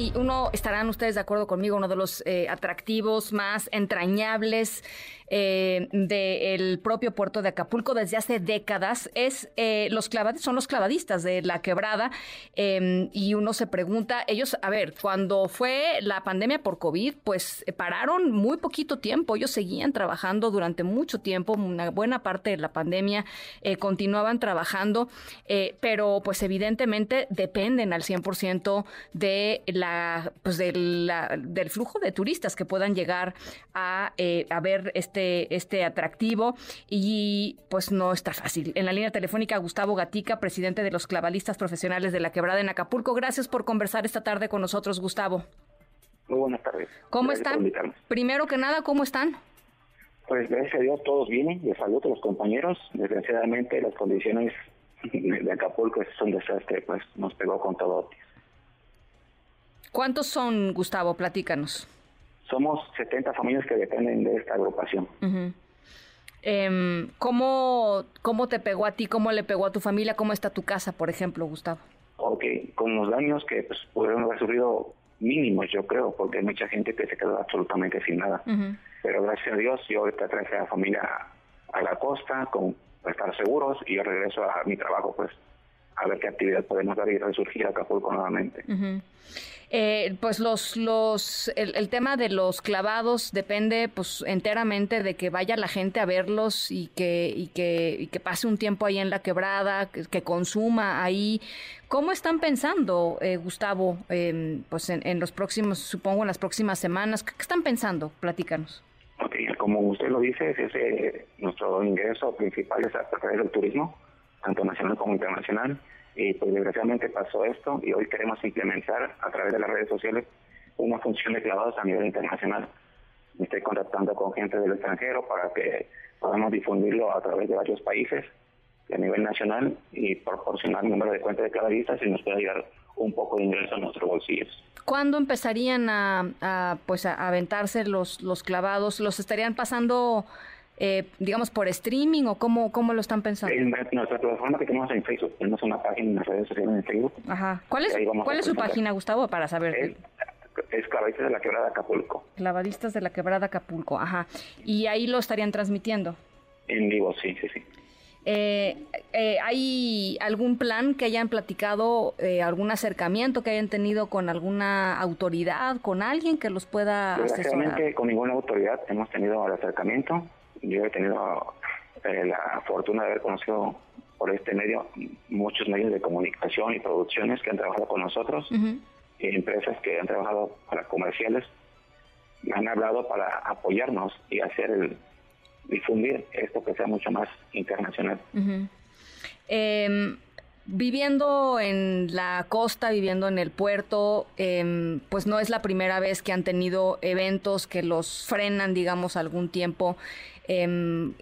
y uno, estarán ustedes de acuerdo conmigo, uno de los eh, atractivos más entrañables eh, del propio puerto de Acapulco desde hace décadas es eh, los clavadistas, son los clavadistas de la quebrada em, y uno se pregunta, ellos, a ver, cuando fue la pandemia por COVID, pues eh, pararon muy poquito tiempo, ellos seguían trabajando durante mucho tiempo, una buena parte de la pandemia continuaban trabajando, pero pues evidentemente dependen al 100% de la, pues del flujo de turistas que puedan llegar a, a ver este este, atractivo y pues no está fácil. En la línea telefónica, Gustavo Gatica, presidente de los clavalistas profesionales de la Quebrada en Acapulco. Gracias por conversar esta tarde con nosotros, Gustavo. Muy buenas tardes. ¿Cómo están? Primero que nada, ¿cómo están? Pues gracias a Dios todos bien, les saludo a los compañeros. Desgraciadamente las condiciones de Acapulco son un desastre, pues nos pegó con todo. ¿Cuántos son, Gustavo? Platícanos. Somos 70 familias que dependen de esta agrupación. Em, ¿cómo, ¿Cómo te pegó a ti? ¿Cómo le pegó a tu familia? ¿Cómo está tu casa, por ejemplo, Gustavo? Ok, con los daños que pues, pudieron haber sufrido mínimos, yo creo, porque hay mucha gente que se quedó absolutamente sin nada. Pero gracias a Dios, yo ahorita traje a la familia a la costa con para estar seguros y yo regreso a mi trabajo, pues, a ver qué actividad podemos dar y resurgir a Acapulco nuevamente. Eh, pues los, los, el, tema de los clavados depende pues enteramente de que vaya la gente a verlos y que, y que, y que pase un tiempo ahí en la quebrada, que, consuma ahí. ¿Cómo están pensando, eh, Gustavo, pues en, los próximos, supongo en las próximas semanas? ¿Qué, están pensando? Platícanos. como usted lo dice, ese, nuestro ingreso principal es a través del turismo, tanto nacional como internacional y pues desgraciadamente pasó esto y hoy queremos implementar a través de las redes sociales una función de clavados a nivel internacional. Me estoy contactando con gente del extranjero para que podamos difundirlo a través de varios países a nivel nacional y proporcionar el número de cuentas de clavadistas y nos pueda llegar un poco de ingreso a nuestros bolsillos. ¿Cuándo empezarían a, pues a aventarse los, los clavados? ¿Los estarían pasando eh, digamos, por streaming o cómo, cómo lo están pensando? En nuestra plataforma que tenemos en Facebook, tenemos una página en las redes sociales en Facebook. Ajá. ¿Cuál es, ¿cuál es su página, Gustavo, para saber? Es, Clavadistas de la Quebrada Acapulco. Clavadistas de la Quebrada Acapulco, ajá. ¿Y ahí lo estarían transmitiendo? En vivo, sí, sí, sí. Eh, eh, ¿Hay algún plan que hayan platicado, eh, algún acercamiento que hayan tenido con alguna autoridad, con alguien que los pueda asesorar? con ninguna autoridad hemos tenido el acercamiento yo he tenido eh, la fortuna de haber conocido por este medio muchos medios de comunicación y producciones que han trabajado con nosotros, y empresas que han trabajado para comerciales, han hablado para apoyarnos y hacer el difundir esto que sea mucho más internacional. Em, viviendo en la costa, viviendo en el puerto, em, pues no es la primera vez que han tenido eventos que los frenan, digamos, algún tiempo. Em,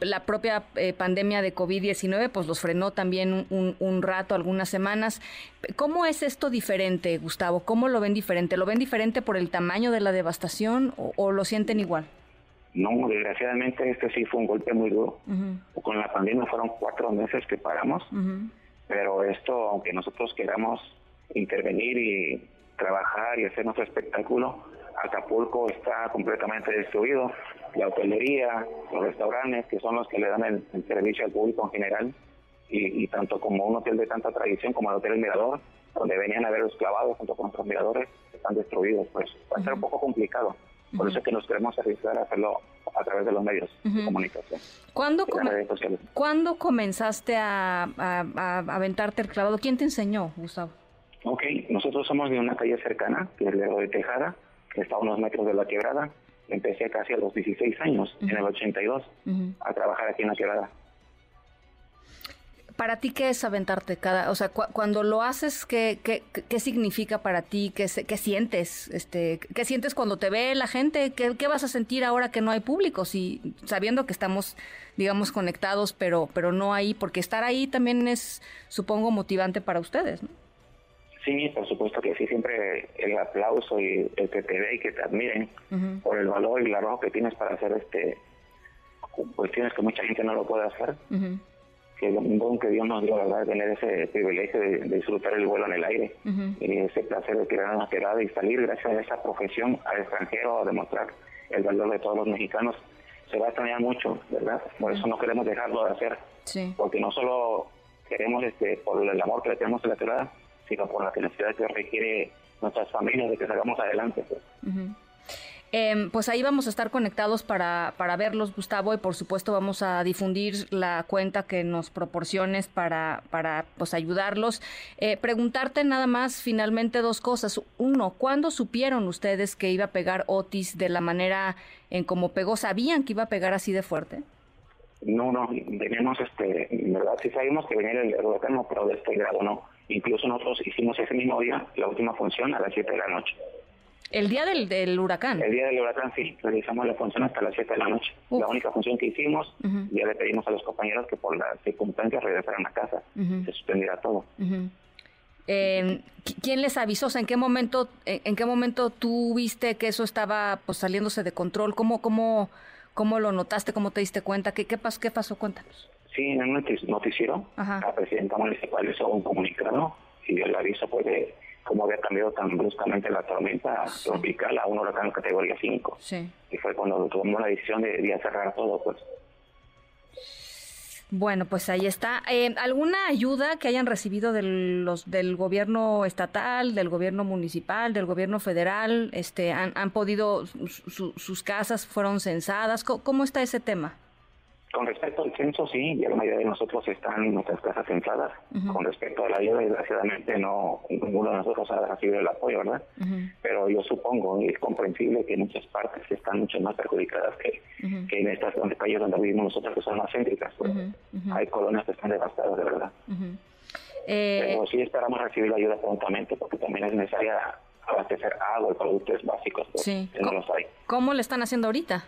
la propia eh, pandemia de COVID-19 pues los frenó también un, rato, algunas semanas. ¿Cómo es esto diferente, Gustavo? ¿Cómo lo ven diferente? ¿Lo ven diferente por el tamaño de la devastación o, lo sienten igual? No, desgraciadamente este sí fue un golpe muy duro. Con la pandemia fueron cuatro meses que paramos, pero esto, aunque nosotros queramos intervenir y trabajar y hacer nuestro espectáculo, Acapulco está completamente destruido la hotelería, los restaurantes, que son los que le dan el, servicio al público en general, y, tanto como un hotel de tanta tradición como el Hotel Mirador, donde venían a ver los clavados junto con otros miradores, están destruidos. Pues va a ser un poco complicado. Por eso es que nos queremos arriesgar a hacerlo a través de los medios de comunicación. ¿Cuándo, ¿Cuándo comenzaste a, aventarte el clavado? ¿Quién te enseñó, Gustavo? Ok, nosotros somos de una calle cercana, que es Lerdo de Tejada, que está a unos metros de la quebrada empecé casi a los 16 años, en el 82, a trabajar aquí en la quebrada. ¿Para ti qué es aventarte cada, o sea, cuando lo haces, ¿qué, qué, qué significa para ti? ¿Qué, ¿Qué, sientes? Este, ¿Qué sientes cuando te ve la gente? ¿Qué, ¿Qué, vas a sentir ahora que no hay público? Si, sabiendo que estamos, digamos, conectados, pero, pero no ahí, porque estar ahí también es, supongo, motivante para ustedes, ¿no? Sí, por supuesto que sí, siempre el aplauso y el que te ve y que te admiren por el valor y la rojo que tienes para hacer este cuestiones que mucha gente no lo puede hacer. Que es un don que Dios nos dio, ¿verdad? Tener ese privilegio de, disfrutar el vuelo en el aire. Y ese placer de tirar una tirada y salir gracias a esa profesión al extranjero a demostrar el valor de todos los mexicanos. Se va a extrañar mucho, ¿verdad? Por eso no queremos dejarlo de hacer. Porque no solo queremos, este, por el amor que le tenemos a la ciudad, sino por la necesidad que requiere nuestras familias de que salgamos adelante. Pues. Em, pues ahí vamos a estar conectados para, para verlos, Gustavo, y por supuesto vamos a difundir la cuenta que nos proporciones para, para pues, ayudarlos. Eh, preguntarte nada más finalmente dos cosas. Uno, ¿cuándo supieron ustedes que iba a pegar Otis de la manera en como pegó? ¿Sabían que iba a pegar así de fuerte? No, no, veníamos, este, verdad, sí sabíamos que venía el huracán, pero de este grado no. Incluso nosotros hicimos ese mismo día la última función a las 7 de la noche. ¿El día del, del, huracán? El día del huracán, sí. Realizamos la función hasta las 7 de la noche. La única función que hicimos, ya le pedimos a los compañeros que por las circunstancias regresaran a casa. Se suspendiera todo. Eh, ¿Quién les avisó? ¿en qué momento, en, qué momento tú viste que eso estaba pues saliéndose de control? ¿Cómo, cómo, cómo lo notaste? ¿Cómo te diste cuenta? ¿Qué, qué, pasó, qué pasó? Cuéntanos. Sí, en un noticiero, la presidenta municipal hizo un comunicado y dio el aviso pues de cómo había cambiado tan bruscamente la tormenta tropical a un huracán categoría 5. Sí. Y fue cuando tomó la decisión de, de cerrar todo, pues. Bueno, pues ahí está. Eh, ¿Alguna ayuda que hayan recibido del, los, del gobierno estatal, del gobierno municipal, del gobierno federal? Este, ¿Han, han podido, sus casas fueron censadas? ¿Cómo está ese tema? Con respecto al censo, sí, ya la mayoría de nosotros están en nuestras casas censadas. Con respecto a la ayuda, desgraciadamente no, ninguno de nosotros ha recibido el apoyo, ¿verdad? Pero yo supongo, y es comprensible que muchas partes están mucho más perjudicadas que, que en estas donde, calles donde vivimos nosotros, que son más céntricas. Pues. Hay colonias que están devastadas, de verdad. Eh, Pero sí esperamos recibir la ayuda prontamente, porque también es necesaria abastecer agua y productos básicos pues, que no los hay. ¿Cómo le están haciendo ahorita?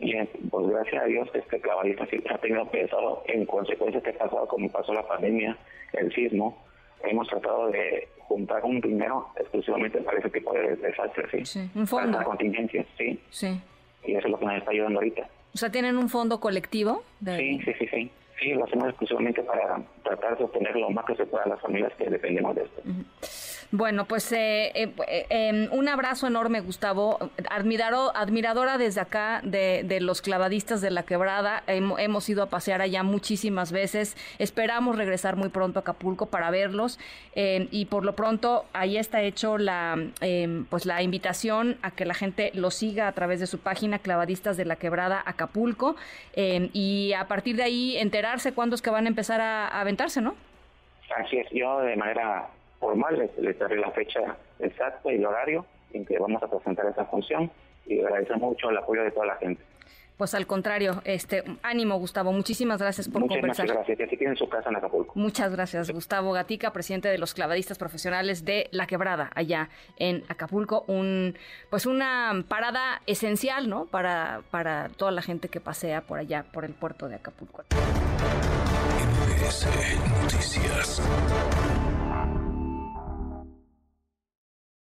Bien, pues gracias a Dios este siempre ha tenido pesado en consecuencia que ha pasado como pasó la pandemia, el sismo. Hemos tratado de juntar un dinero exclusivamente para ese tipo de desastres, ¿sí? un fondo. Para contingencias, sí. Sí. Y eso es lo que nos está ayudando ahorita. O sea, ¿tienen un fondo colectivo? Sí, sí, sí, sí. Sí, lo hacemos exclusivamente para tratar de obtener lo más que se pueda a las familias que dependemos de esto. Bueno, pues eh, eh, eh em, un abrazo enorme, Gustavo. Admirado, admiradora desde acá de, de, los clavadistas de la quebrada. hemos ido a pasear allá muchísimas veces. Esperamos regresar muy pronto a Acapulco para verlos. Em, y por lo pronto, ahí está hecho la, em, pues la invitación a que la gente lo siga a través de su página Clavadistas de la Quebrada Acapulco. y a partir de ahí enterarse cuándo es que van a empezar a, a aventarse, ¿no? Así es, yo de manera formal, les, daré la fecha exacta y el horario en que vamos a presentar esa función y agradecemos mucho el apoyo de toda la gente. Pues al contrario, este ánimo Gustavo, muchísimas gracias por Muchas conversar. Muchas gracias, y así tienen su casa en Acapulco. Muchas gracias, Gustavo Gatica, presidente de los clavadistas profesionales de La Quebrada, allá en Acapulco, un pues una parada esencial, ¿no? Para para toda la gente que pasea por allá por el puerto de Acapulco. Noticias.